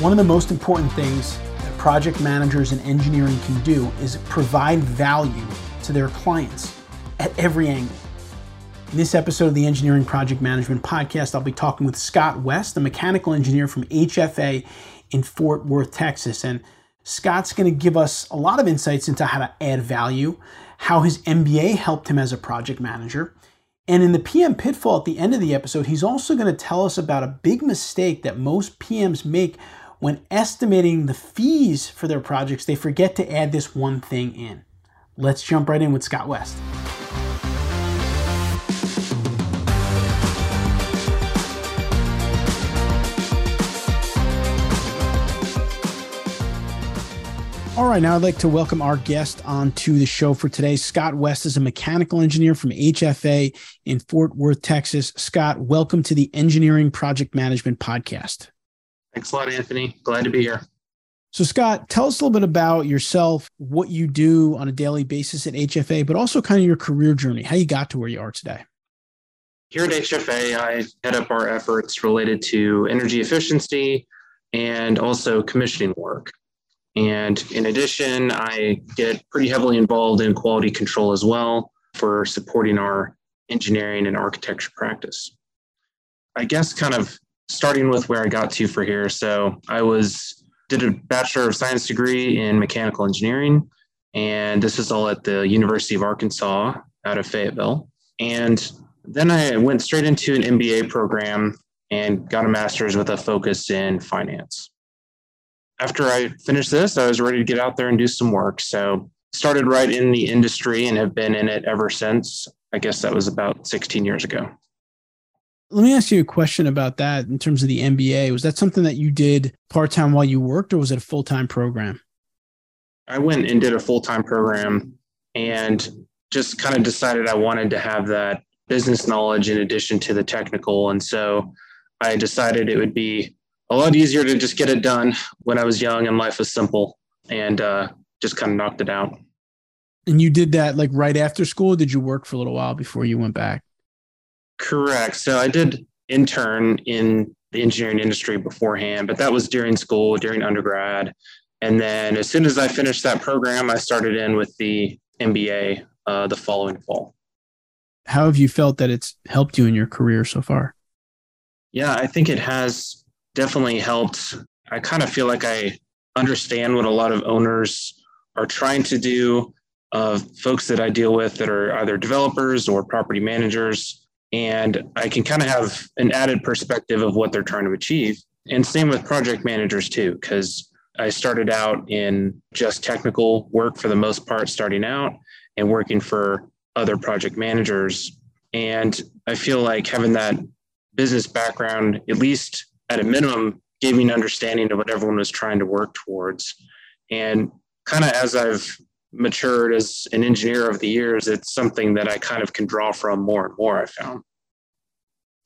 One of the most important things that project managers and engineering can do is provide value to their clients at every angle. In this episode of the Engineering Project Management Podcast, I'll be talking with Scott West, a mechanical engineer from HFA in Fort Worth, Texas. And Scott's going to give us a lot of insights into how to add value, how his MBA helped him as a project manager. And in the PM pitfall at the end of the episode, he's also going to tell us about a big mistake that most PMs make when estimating the fees for their projects. They forget to add this one thing in. Let's jump right in with Scott West. All right, now I'd like to welcome our guest onto the show for today. Scott West is a mechanical engineer from HFA in Fort Worth, Texas. Scott, welcome to the Engineering Project Management Podcast. Thanks a lot, Anthony. Glad to be here. So, Scott, tell us a little bit about yourself, what you do on a daily basis at HFA, but also kind of your career journey, how you got to where you are today. Here at HFA, I head up our efforts related to energy efficiency and also commissioning work. And in addition, I get pretty heavily involved in quality control as well for supporting our engineering and architecture practice. I guess kind of starting with where I got to for here. So I was did a bachelor of science degree in mechanical engineering, and this is all at the University of Arkansas out of Fayetteville. And then I went straight into an MBA program and got a master's with a focus in finance after I finished this, I was ready to get out there and do some work. So started right in the industry and have been in it ever since. I guess that was about 16 years ago. Let me ask you a question about that in terms of the MBA. Was that something that you did part time while you worked, or was it a full time program? I went and did a full time program and just kind of decided I wanted to have that business knowledge in addition to the technical. And so I decided it would be a lot easier to just get it done when I was young and life was simple and uh, just kind of knocked it out. And you did that like right after school? did you work for a little while before you went back? Correct. So I did intern in the engineering industry beforehand, but that was during school, during undergrad. And then as soon as I finished that program, I started in with the MBA uh, the following fall. How have you felt that it's helped you in your career so far? Yeah, I think it has definitely helped. I kind of feel like I understand what a lot of owners are trying to do. Of uh, folks that I deal with that are either developers or property managers, and I can kind of have an added perspective of what they're trying to achieve. And same with project managers too, because I started out in just technical work for the most part, starting out and working for other project managers. And I feel like having that business background, at least at a minimum, gave me an understanding of what everyone was trying to work towards. And kind of as I've matured as an engineer over the years, it's something that I kind of can draw from more and more, I found.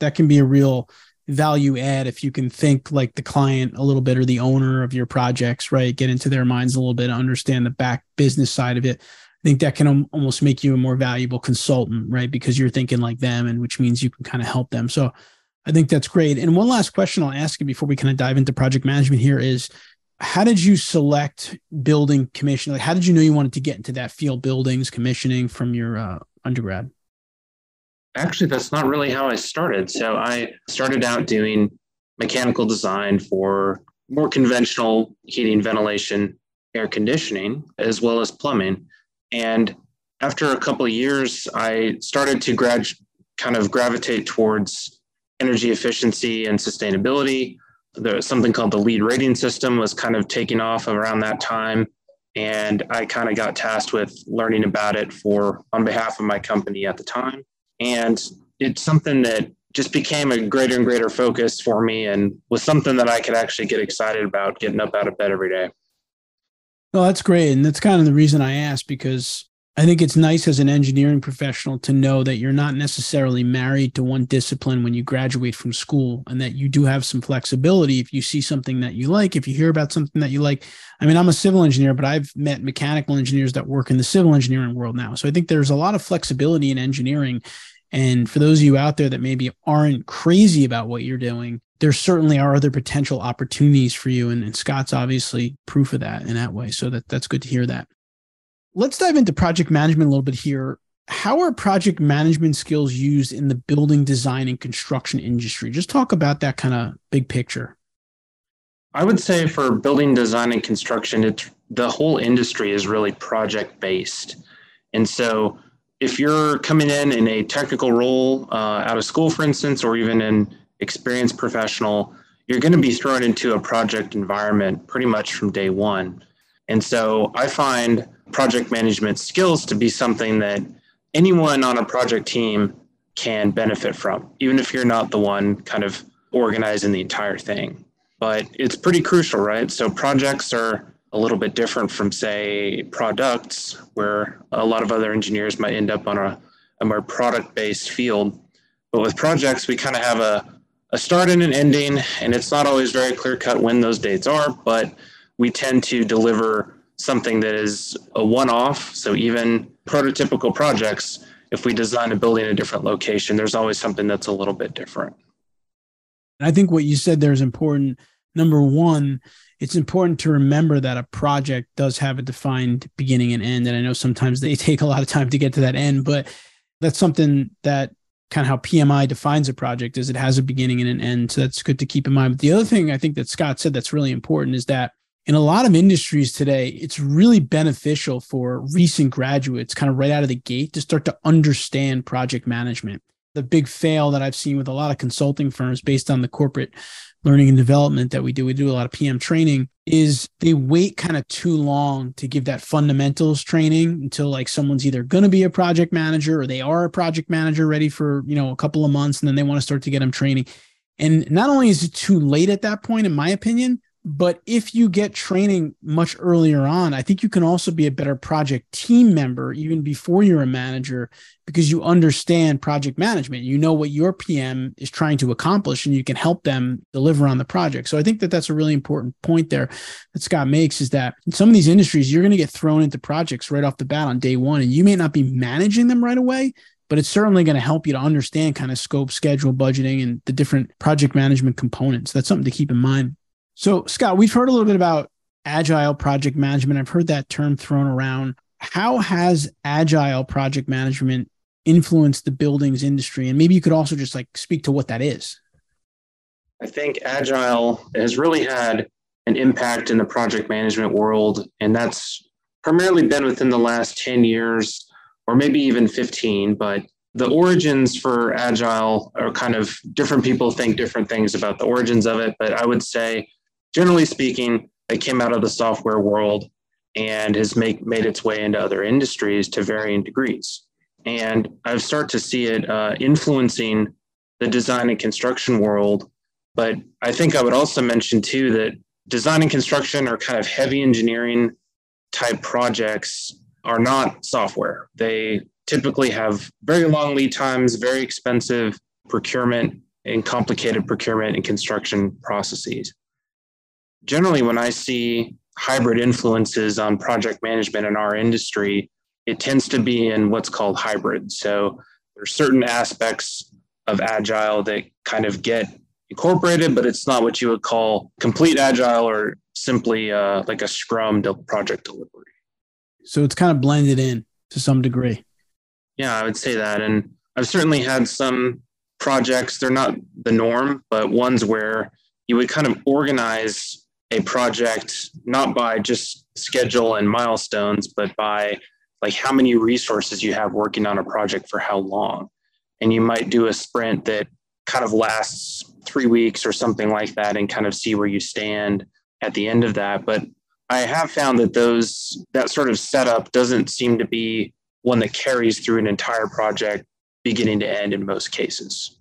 That can be a real value add if you can think like the client a little bit or the owner of your projects, right? Get into their minds a little bit, understand the back business side of it. I think that can um, almost make you a more valuable consultant, right? Because you're thinking like them, and which means you can kind of help them. So I think that's great. And one last question I'll ask you before we kind of dive into project management here is how did you select building commissioning? Like, how did you know you wanted to get into that field buildings commissioning from your uh, undergrad? Actually, that's not really how I started. So I started out doing mechanical design for more conventional heating, ventilation, air conditioning, as well as plumbing. And after a couple of years, I started to grad kind of gravitate towards energy efficiency and sustainability. There's something called the LEED rating system was kind of taking off around that time. And I kind of got tasked with learning about it for on behalf of my company at the time. And it's something that just became a greater and greater focus for me and was something that I could actually get excited about getting up out of bed every day. Well, that's great. And that's kind of the reason I asked because I think it's nice as an engineering professional to know that you're not necessarily married to one discipline when you graduate from school and that you do have some flexibility if you see something that you like, if you hear about something that you like. I mean, I'm a civil engineer, but I've met mechanical engineers that work in the civil engineering world now. So I think there's a lot of flexibility in engineering And for those of you out there that maybe aren't crazy about what you're doing, there certainly are other potential opportunities for you. And, and Scott's obviously proof of that in that way. So that, that's good to hear that. Let's dive into project management a little bit here. How are project management skills used in the building design and construction industry? Just talk about that kind of big picture. I would say for building design and construction, the whole industry is really project based. And so if you're coming in in a technical role uh, out of school, for instance, or even an experienced professional, you're going to be thrown into a project environment pretty much from day one. And so I find project management skills to be something that anyone on a project team can benefit from, even if you're not the one kind of organizing the entire thing. But it's pretty crucial, right? So projects are a little bit different from, say, products, where a lot of other engineers might end up on a, a more product based field. But with projects, we kind of have a, a start and an ending, and it's not always very clear cut when those dates are, but we tend to deliver something that is a one off. So even prototypical projects, if we design a building in a different location, there's always something that's a little bit different. I think what you said there is important. Number one, it's important to remember that a project does have a defined beginning and end. And I know sometimes they take a lot of time to get to that end, but that's something that kind of how PMI defines a project is it has a beginning and an end. So that's good to keep in mind. But the other thing I think that Scott said that's really important is that in a lot of industries today, it's really beneficial for recent graduates kind of right out of the gate to start to understand project management. The big fail that I've seen with a lot of consulting firms based on the corporate learning and development that we do, we do a lot of PM training, is they wait kind of too long to give that fundamentals training until like someone's either going to be a project manager or they are a project manager ready for, you know, a couple of months and then they want to start to get them training. And not only is it too late at that point, in my opinion, but if you get training much earlier on, I think you can also be a better project team member even before you're a manager because you understand project management. You know what your PM is trying to accomplish and you can help them deliver on the project. So I think that that's a really important point there that Scott makes is that in some of these industries, you're going to get thrown into projects right off the bat on day one and you may not be managing them right away, but it's certainly going to help you to understand kind of scope, schedule, budgeting, and the different project management components. That's something to keep in mind. So, Scott, we've heard a little bit about agile project management. I've heard that term thrown around. How has agile project management influenced the buildings industry? And maybe you could also just like speak to what that is. I think agile has really had an impact in the project management world, and that's primarily been within the last 10 years or maybe even 15. But the origins for agile are kind of different people think different things about the origins of it. But I would say generally speaking, it came out of the software world and has make, made its way into other industries to varying degrees. And I've started to see it uh, influencing the design and construction world. But I think I would also mention too that design and construction are kind of heavy engineering type projects are not software. They typically have very long lead times, very expensive procurement and complicated procurement and construction processes generally, when I see hybrid influences on project management in our industry, it tends to be in what's called hybrid. So there's certain aspects of agile that kind of get incorporated, but it's not what you would call complete agile or simply uh, like a scrum project delivery. So it's kind of blended in to some degree. Yeah, I would say that. And I've certainly had some projects, they're not the norm, but ones where you would kind of organize a project not by just schedule and milestones, but by like how many resources you have working on a project for how long. And you might do a sprint that kind of lasts three weeks or something like that and kind of see where you stand at the end of that. But I have found that those that sort of setup doesn't seem to be one that carries through an entire project beginning to end in most cases.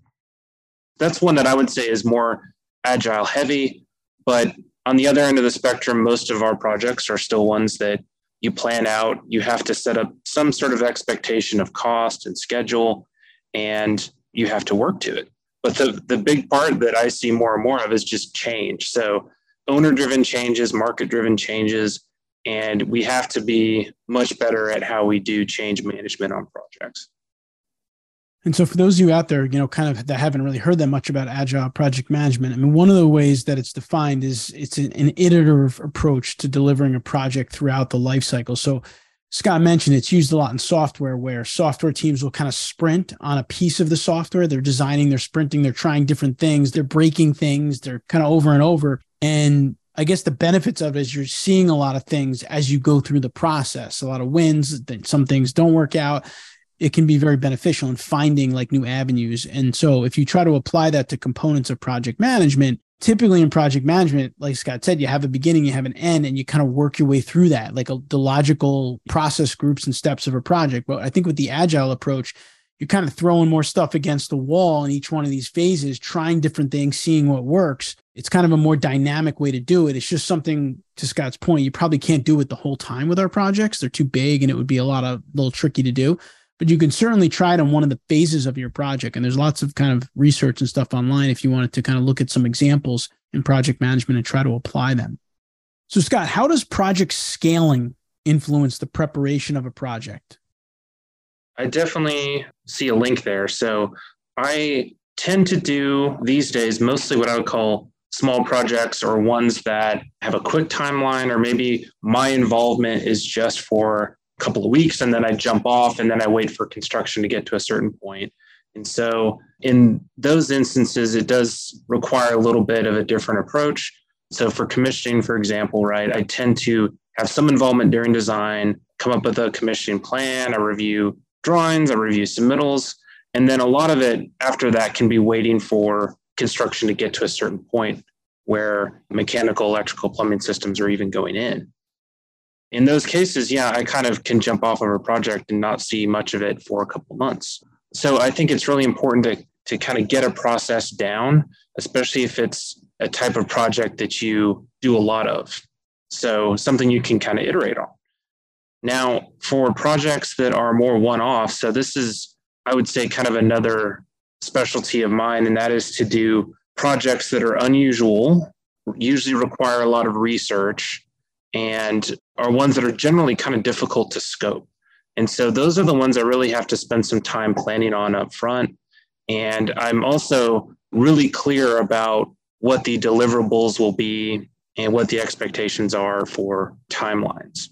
That's one that I would say is more agile heavy, but on the other end of the spectrum, most of our projects are still ones that you plan out. You have to set up some sort of expectation of cost and schedule, and you have to work to it. But the, the big part that I see more and more of is just change. So, owner driven changes, market driven changes, and we have to be much better at how we do change management on projects. And so, for those of you out there, you know, kind of that haven't really heard that much about agile project management, I mean, one of the ways that it's defined is it's an, an iterative approach to delivering a project throughout the life cycle. So, Scott mentioned it's used a lot in software where software teams will kind of sprint on a piece of the software. They're designing, they're sprinting, they're trying different things, they're breaking things, they're kind of over and over. And I guess the benefits of it is you're seeing a lot of things as you go through the process, a lot of wins, that some things don't work out it can be very beneficial in finding like new avenues. And so if you try to apply that to components of project management, typically in project management, like Scott said, you have a beginning, you have an end, and you kind of work your way through that, like a, the logical process groups and steps of a project. But I think with the agile approach, you're kind of throwing more stuff against the wall in each one of these phases, trying different things, seeing what works. It's kind of a more dynamic way to do it. It's just something to Scott's point, you probably can't do it the whole time with our projects. They're too big and it would be a lot of little tricky to do but you can certainly try it on one of the phases of your project. And there's lots of kind of research and stuff online if you wanted to kind of look at some examples in project management and try to apply them. So, Scott, how does project scaling influence the preparation of a project? I definitely see a link there. So, I tend to do these days mostly what I would call small projects or ones that have a quick timeline, or maybe my involvement is just for couple of weeks and then I jump off and then I wait for construction to get to a certain point. And so in those instances, it does require a little bit of a different approach. So for commissioning, for example, right, I tend to have some involvement during design, come up with a commissioning plan, I review drawings, I review submittals, and then a lot of it after that can be waiting for construction to get to a certain point where mechanical, electrical, plumbing systems are even going in in those cases, yeah, I kind of can jump off of a project and not see much of it for a couple months. So I think it's really important to, to kind of get a process down, especially if it's a type of project that you do a lot of. So something you can kind of iterate on. Now, for projects that are more one off, so this is, I would say, kind of another specialty of mine, and that is to do projects that are unusual, usually require a lot of research, and are ones that are generally kind of difficult to scope. And so those are the ones I really have to spend some time planning on up front. And I'm also really clear about what the deliverables will be and what the expectations are for timelines.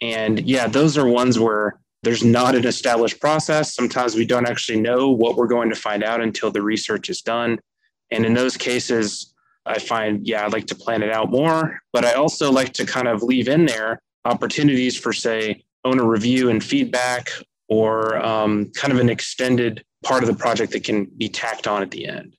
And yeah, those are ones where there's not an established process. Sometimes we don't actually know what we're going to find out until the research is done. And in those cases, I find, yeah, I'd like to plan it out more, but I also like to kind of leave in there opportunities for, say, owner review and feedback, or um, kind of an extended part of the project that can be tacked on at the end.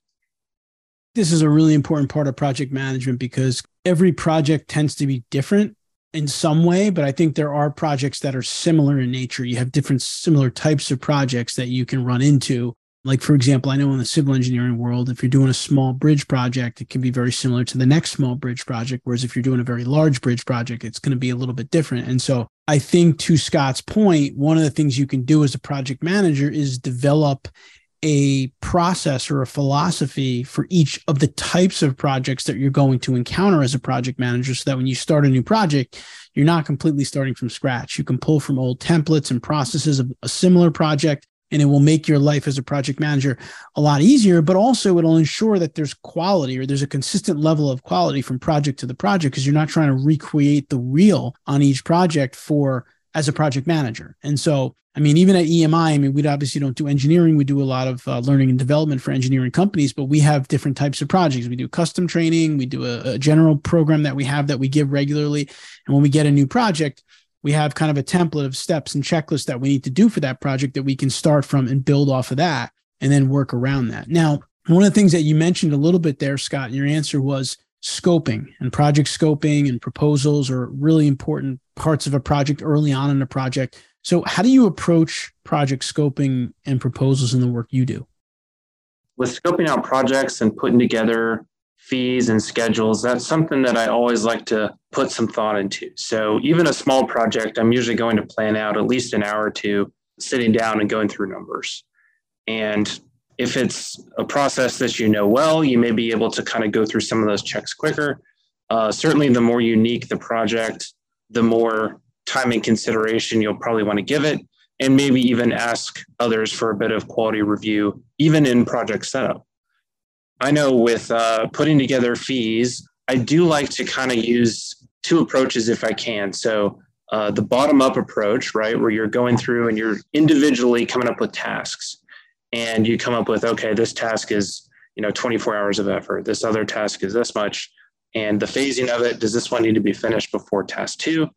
This is a really important part of project management because every project tends to be different in some way, but I think there are projects that are similar in nature. You have different similar types of projects that you can run into like, for example, I know in the civil engineering world, if you're doing a small bridge project, it can be very similar to the next small bridge project. Whereas if you're doing a very large bridge project, it's going to be a little bit different. And so I think to Scott's point, one of the things you can do as a project manager is develop a process or a philosophy for each of the types of projects that you're going to encounter as a project manager so that when you start a new project, you're not completely starting from scratch. You can pull from old templates and processes of a similar project and it will make your life as a project manager a lot easier but also it'll ensure that there's quality or there's a consistent level of quality from project to the project because you're not trying to recreate the wheel on each project for as a project manager. And so i mean even at EMI i mean we obviously don't do engineering. We do a lot of uh, learning and development for engineering companies but we have different types of projects. We do custom training. We do a, a general program that we have that we give regularly. And when we get a new project we have kind of a template of steps and checklists that we need to do for that project that we can start from and build off of that and then work around that. Now, one of the things that you mentioned a little bit there, Scott, your answer was scoping and project scoping and proposals are really important parts of a project early on in a project. So, how do you approach project scoping and proposals in the work you do? With scoping out projects and putting together fees and schedules, that's something that I always like to put some thought into. So even a small project, I'm usually going to plan out at least an hour or two sitting down and going through numbers. And if it's a process that you know well, you may be able to kind of go through some of those checks quicker. Uh, certainly, the more unique the project, the more time and consideration you'll probably want to give it. and maybe even ask others for a bit of quality review, even in project setup. I know with uh, putting together fees, I do like to kind of use two approaches if I can. So uh, the bottom up approach, right, where you're going through and you're individually coming up with tasks, and you come up with, okay, this task is you know 24 hours of effort. This other task is this much, and the phasing of it. Does this one need to be finished before task two?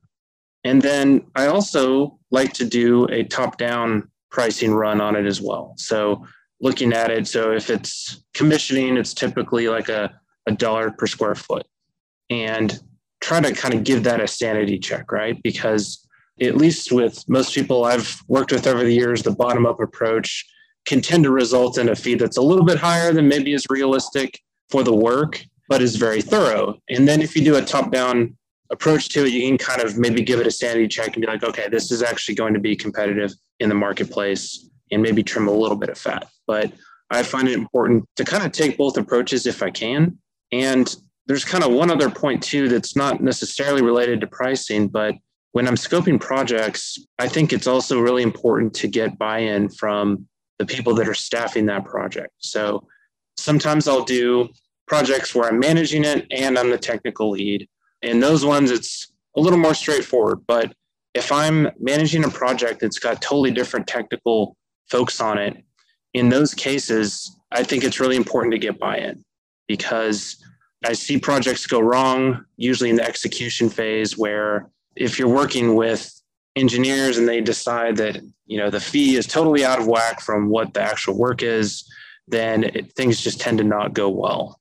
And then I also like to do a top down pricing run on it as well. So looking at it, so if it's commissioning, it's typically like a, a dollar per square foot. And try to kind of give that a sanity check, right? Because at least with most people I've worked with over the years, the bottom up approach can tend to result in a fee that's a little bit higher than maybe is realistic for the work, but is very thorough. And then if you do a top down approach to it, you can kind of maybe give it a sanity check and be like, okay, this is actually going to be competitive in the marketplace and maybe trim a little bit of fat. But I find it important to kind of take both approaches if I can. And there's kind of one other point too that's not necessarily related to pricing, but when I'm scoping projects, I think it's also really important to get buy in from the people that are staffing that project. So sometimes I'll do projects where I'm managing it and I'm the technical lead. In those ones, it's a little more straightforward. But if I'm managing a project that's got totally different technical folks on it, in those cases, I think it's really important to get buy in because I see projects go wrong, usually in the execution phase, where if you're working with engineers and they decide that you know the fee is totally out of whack from what the actual work is, then it, things just tend to not go well.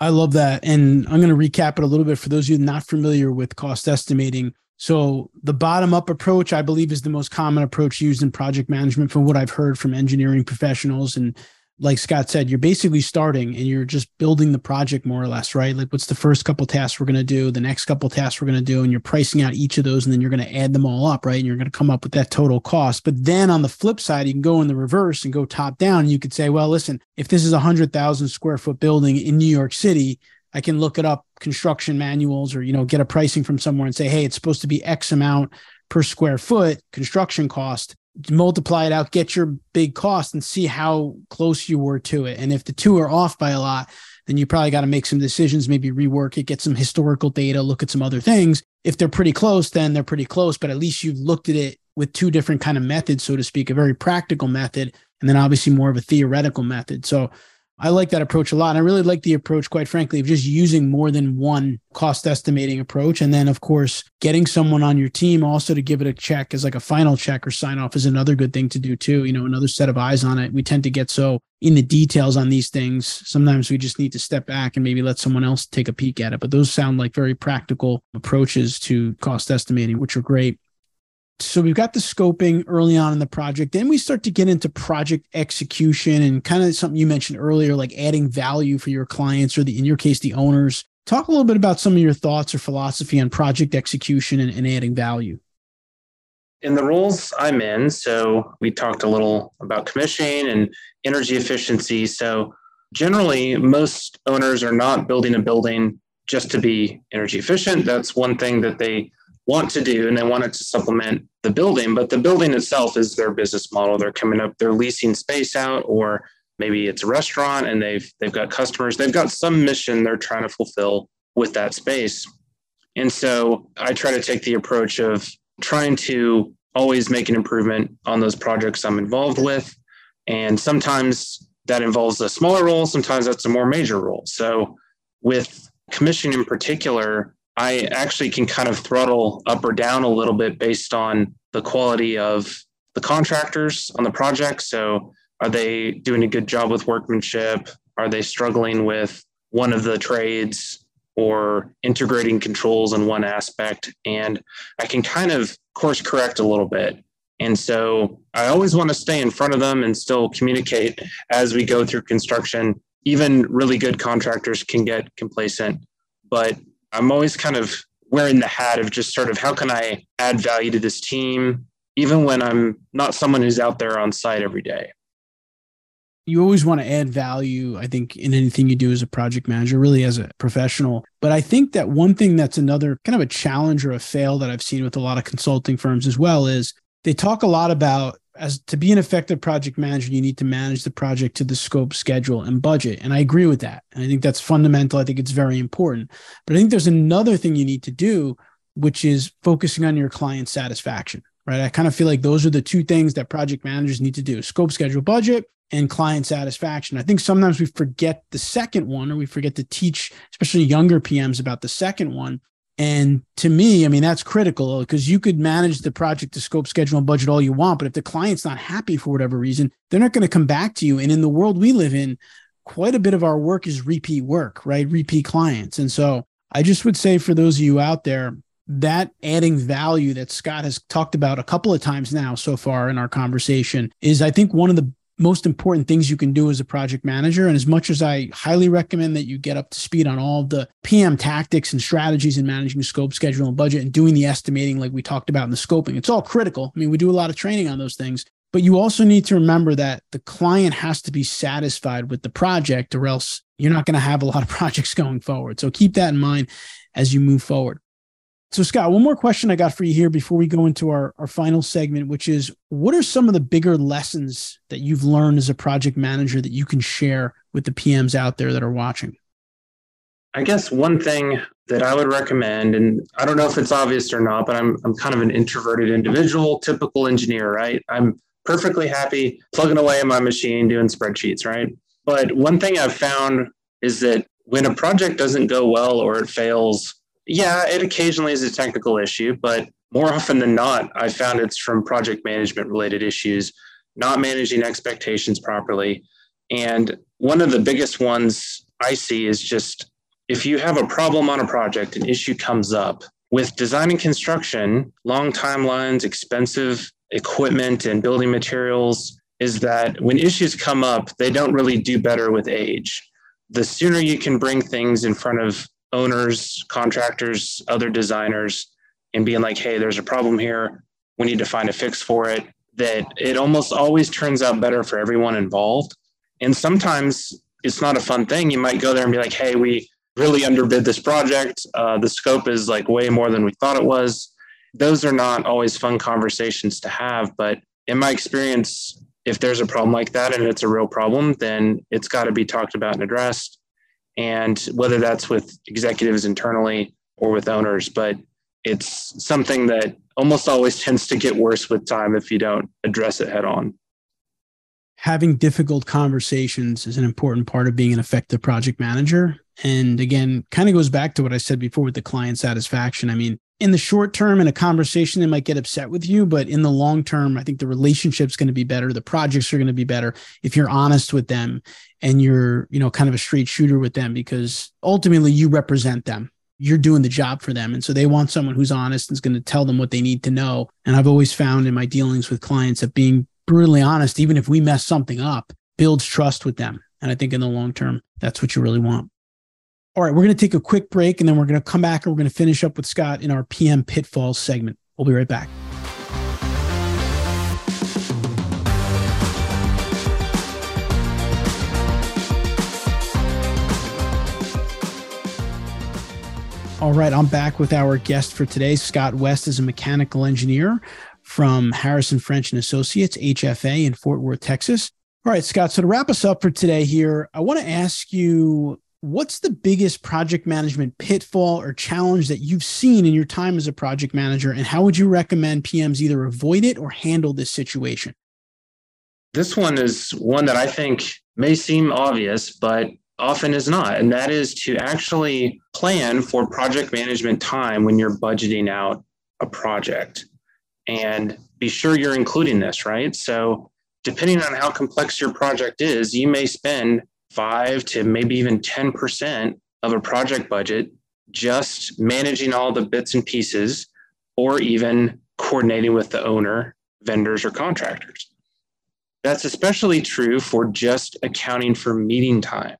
I love that. And I'm going to recap it a little bit for those of you not familiar with cost estimating. So, the bottom up approach, I believe, is the most common approach used in project management from what I've heard from engineering professionals. And like Scott said, you're basically starting and you're just building the project more or less, right? Like, what's the first couple tasks we're going to do, the next couple tasks we're going to do, and you're pricing out each of those, and then you're going to add them all up, right? And you're going to come up with that total cost. But then on the flip side, you can go in the reverse and go top down. And you could say, well, listen, if this is a hundred thousand square foot building in New York City, I can look it up construction manuals or you know get a pricing from somewhere and say, hey, it's supposed to be X amount per square foot construction cost multiply it out, get your big cost, and see how close you were to it. And if the two are off by a lot, then you probably got to make some decisions, maybe rework it, get some historical data, look at some other things. If they're pretty close, then they're pretty close. But at least you've looked at it with two different kind of methods, so to speak, a very practical method, and then obviously more of a theoretical method. So I like that approach a lot. And I really like the approach, quite frankly, of just using more than one cost estimating approach. And then, of course, getting someone on your team also to give it a check as like a final check or sign off is another good thing to do, too. You know, another set of eyes on it. We tend to get so in the details on these things. Sometimes we just need to step back and maybe let someone else take a peek at it. But those sound like very practical approaches to cost estimating, which are great so we've got the scoping early on in the project. Then we start to get into project execution and kind of something you mentioned earlier like adding value for your clients or the in your case the owners. Talk a little bit about some of your thoughts or philosophy on project execution and, and adding value. In the roles i'm in so we talked a little about commissioning and energy efficiency. So generally most owners are not building a building just to be energy efficient. That's one thing that they want to do and they wanted to supplement the building but the building itself is their business model. They're coming up they're leasing space out or maybe it's a restaurant and they've they've got customers. They've got some mission they're trying to fulfill with that space. And so i try to take the approach of trying to always make an improvement on those projects i'm involved with. And sometimes that involves a smaller role sometimes that's a more major role. So with commission in particular I actually can kind of throttle up or down a little bit based on the quality of the contractors on the project. So, are they doing a good job with workmanship? Are they struggling with one of the trades or integrating controls in one aspect? And I can kind of course correct a little bit. And so I always want to stay in front of them and still communicate as we go through construction. Even really good contractors can get complacent, but I'm always kind of wearing the hat of just sort of how can I add value to this team, even when I'm not someone who's out there on site every day. You always want to add value, I think, in anything you do as a project manager, really as a professional. But I think that one thing that's another kind of a challenge or a fail that I've seen with a lot of consulting firms as well is they talk a lot about as to be an effective project manager, you need to manage the project to the scope, schedule, and budget. And I agree with that. And I think that's fundamental. I think it's very important. But I think there's another thing you need to do, which is focusing on your client satisfaction, right? I kind of feel like those are the two things that project managers need to do scope, schedule, budget, and client satisfaction. I think sometimes we forget the second one, or we forget to teach, especially younger PMs, about the second one. And to me, I mean, that's critical because you could manage the project to scope, schedule, and budget all you want. But if the client's not happy for whatever reason, they're not going to come back to you. And in the world we live in, quite a bit of our work is repeat work, right? Repeat clients. And so I just would say for those of you out there, that adding value that Scott has talked about a couple of times now so far in our conversation is, I think, one of the most important things you can do as a project manager. And as much as I highly recommend that you get up to speed on all the PM tactics and strategies in managing scope, schedule, and budget and doing the estimating, like we talked about in the scoping, it's all critical. I mean, we do a lot of training on those things. But you also need to remember that the client has to be satisfied with the project, or else you're not going to have a lot of projects going forward. So keep that in mind as you move forward. So, Scott, one more question I got for you here before we go into our, our final segment, which is what are some of the bigger lessons that you've learned as a project manager that you can share with the PMs out there that are watching? I guess one thing that I would recommend, and I don't know if it's obvious or not, but I'm, I'm kind of an introverted individual, typical engineer, right? I'm perfectly happy plugging away in my machine doing spreadsheets, right? But one thing I've found is that when a project doesn't go well or it fails, yeah, it occasionally is a technical issue, but more often than not, I found it's from project management related issues, not managing expectations properly. And one of the biggest ones I see is just if you have a problem on a project, an issue comes up with design and construction, long timelines, expensive equipment, and building materials, is that when issues come up, they don't really do better with age. The sooner you can bring things in front of owners, contractors, other designers, and being like, hey, there's a problem here. We need to find a fix for it. That it almost always turns out better for everyone involved. And sometimes it's not a fun thing. You might go there and be like, hey, we really underbid this project. Uh, the scope is like way more than we thought it was. Those are not always fun conversations to have. But in my experience, if there's a problem like that and it's a real problem, then it's got to be talked about and addressed and whether that's with executives internally or with owners. But it's something that almost always tends to get worse with time if you don't address it head on. Having difficult conversations is an important part of being an effective project manager. And again, kind of goes back to what I said before with the client satisfaction. I mean, in the short term in a conversation they might get upset with you but in the long term i think the relationship's going to be better. The projects are going to be better if you're honest with them and you're you know kind of a straight shooter with them because ultimately you represent them. You're doing the job for them. And so they want someone who's honest and is going to tell them what they need to know. And i've always found in my dealings with clients that being brutally honest even if we mess something up builds trust with them. And i think in the long term that's what you really want all right, we're going to take a quick break and then we're going to come back and we're going to finish up with Scott in our PM pitfalls segment. We'll be right back. All right, I'm back with our guest for today. Scott West is a mechanical engineer from Harrison French and Associates, HFA in Fort Worth, Texas. All right, Scott. So to wrap us up for today here, I want to ask you what's the biggest project management pitfall or challenge that you've seen in your time as a project manager? And how would you recommend pms either avoid it or handle this situation? This one is one that i think may seem obvious but often is not. And that is to actually plan for project management time when you're budgeting out a project. And be sure you're including this right? So depending on how complex your project is you may spend five to maybe even 10% of a project budget just managing all the bits and pieces or even coordinating with the owner, vendors, or contractors. That's especially true for just accounting for meeting time.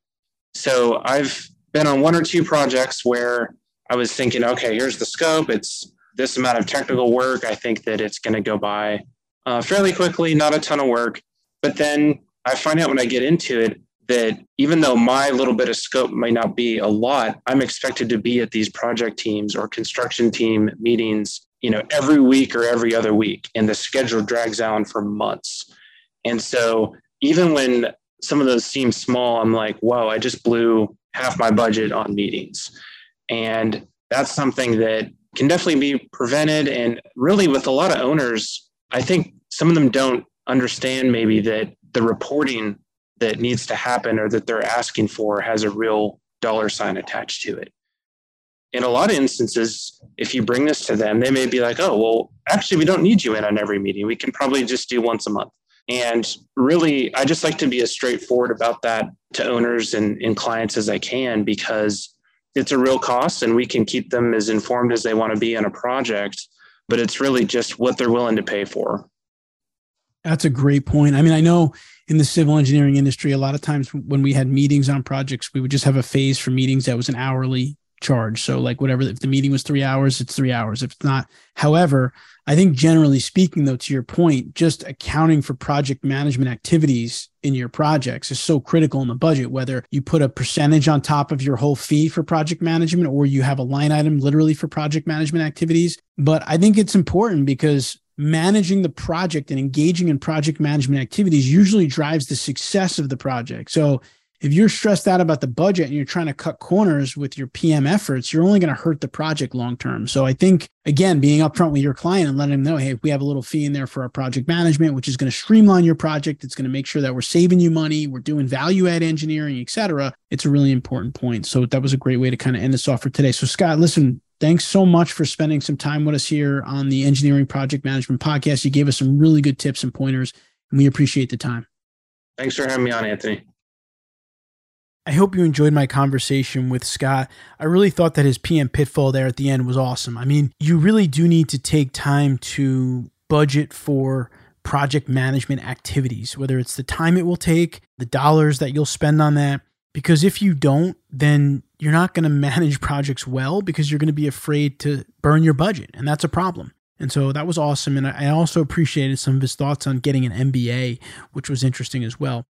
So I've been on one or two projects where I was thinking, okay, here's the scope. It's this amount of technical work. I think that it's going to go by uh, fairly quickly, not a ton of work. But then I find out when I get into it, that even though my little bit of scope might not be a lot, I'm expected to be at these project teams or construction team meetings, you know, every week or every other week, and the schedule drags on for months. And so even when some of those seem small, I'm like, whoa, I just blew half my budget on meetings. And that's something that can definitely be prevented. And really, with a lot of owners, I think some of them don't understand maybe that the reporting that needs to happen or that they're asking for has a real dollar sign attached to it. In a lot of instances, if you bring this to them, they may be like, oh, well, actually, we don't need you in on every meeting. We can probably just do once a month. And really, I just like to be as straightforward about that to owners and, and clients as I can because it's a real cost and we can keep them as informed as they want to be on a project. But it's really just what they're willing to pay for. That's a great point. I mean, I know in the civil engineering industry, a lot of times when we had meetings on projects, we would just have a phase for meetings that was an hourly charge. So, like, whatever, if the meeting was three hours, it's three hours. If it's not, however, I think generally speaking, though, to your point, just accounting for project management activities in your projects is so critical in the budget, whether you put a percentage on top of your whole fee for project management or you have a line item literally for project management activities. But I think it's important because managing the project and engaging in project management activities usually drives the success of the project. So if you're stressed out about the budget and you're trying to cut corners with your PM efforts, you're only going to hurt the project long term. So I think again, being upfront with your client and letting them know, hey, we have a little fee in there for our project management, which is going to streamline your project. It's going to make sure that we're saving you money, we're doing value add engineering, et cetera. It's a really important point. So that was a great way to kind of end this off for today. So Scott, listen, thanks so much for spending some time with us here on the Engineering Project Management Podcast. You gave us some really good tips and pointers, and we appreciate the time. Thanks for having me on, Anthony. I hope you enjoyed my conversation with Scott. I really thought that his PM pitfall there at the end was awesome. I mean, you really do need to take time to budget for project management activities, whether it's the time it will take, the dollars that you'll spend on that. Because if you don't, then you're not going to manage projects well because you're going to be afraid to burn your budget. And that's a problem. And so that was awesome. And I also appreciated some of his thoughts on getting an MBA, which was interesting as well.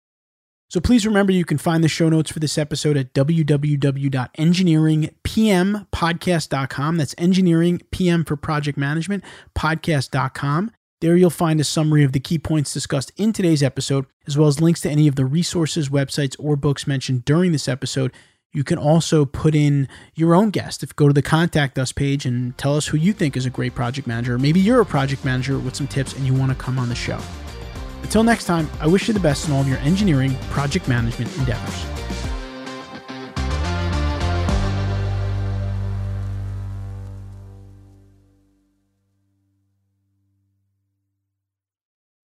So please remember you can find the show notes for this episode at www.engineeringpmpodcast.com. That's engineering PM for project management podcast.com. There you'll find a summary of the key points discussed in today's episode, as well as links to any of the resources, websites, or books mentioned during this episode. You can also put in your own guest. If go to the contact us page and tell us who you think is a great project manager. Maybe you're a project manager with some tips and you want to come on the show. Until next time, I wish you the best in all of your engineering project management endeavors.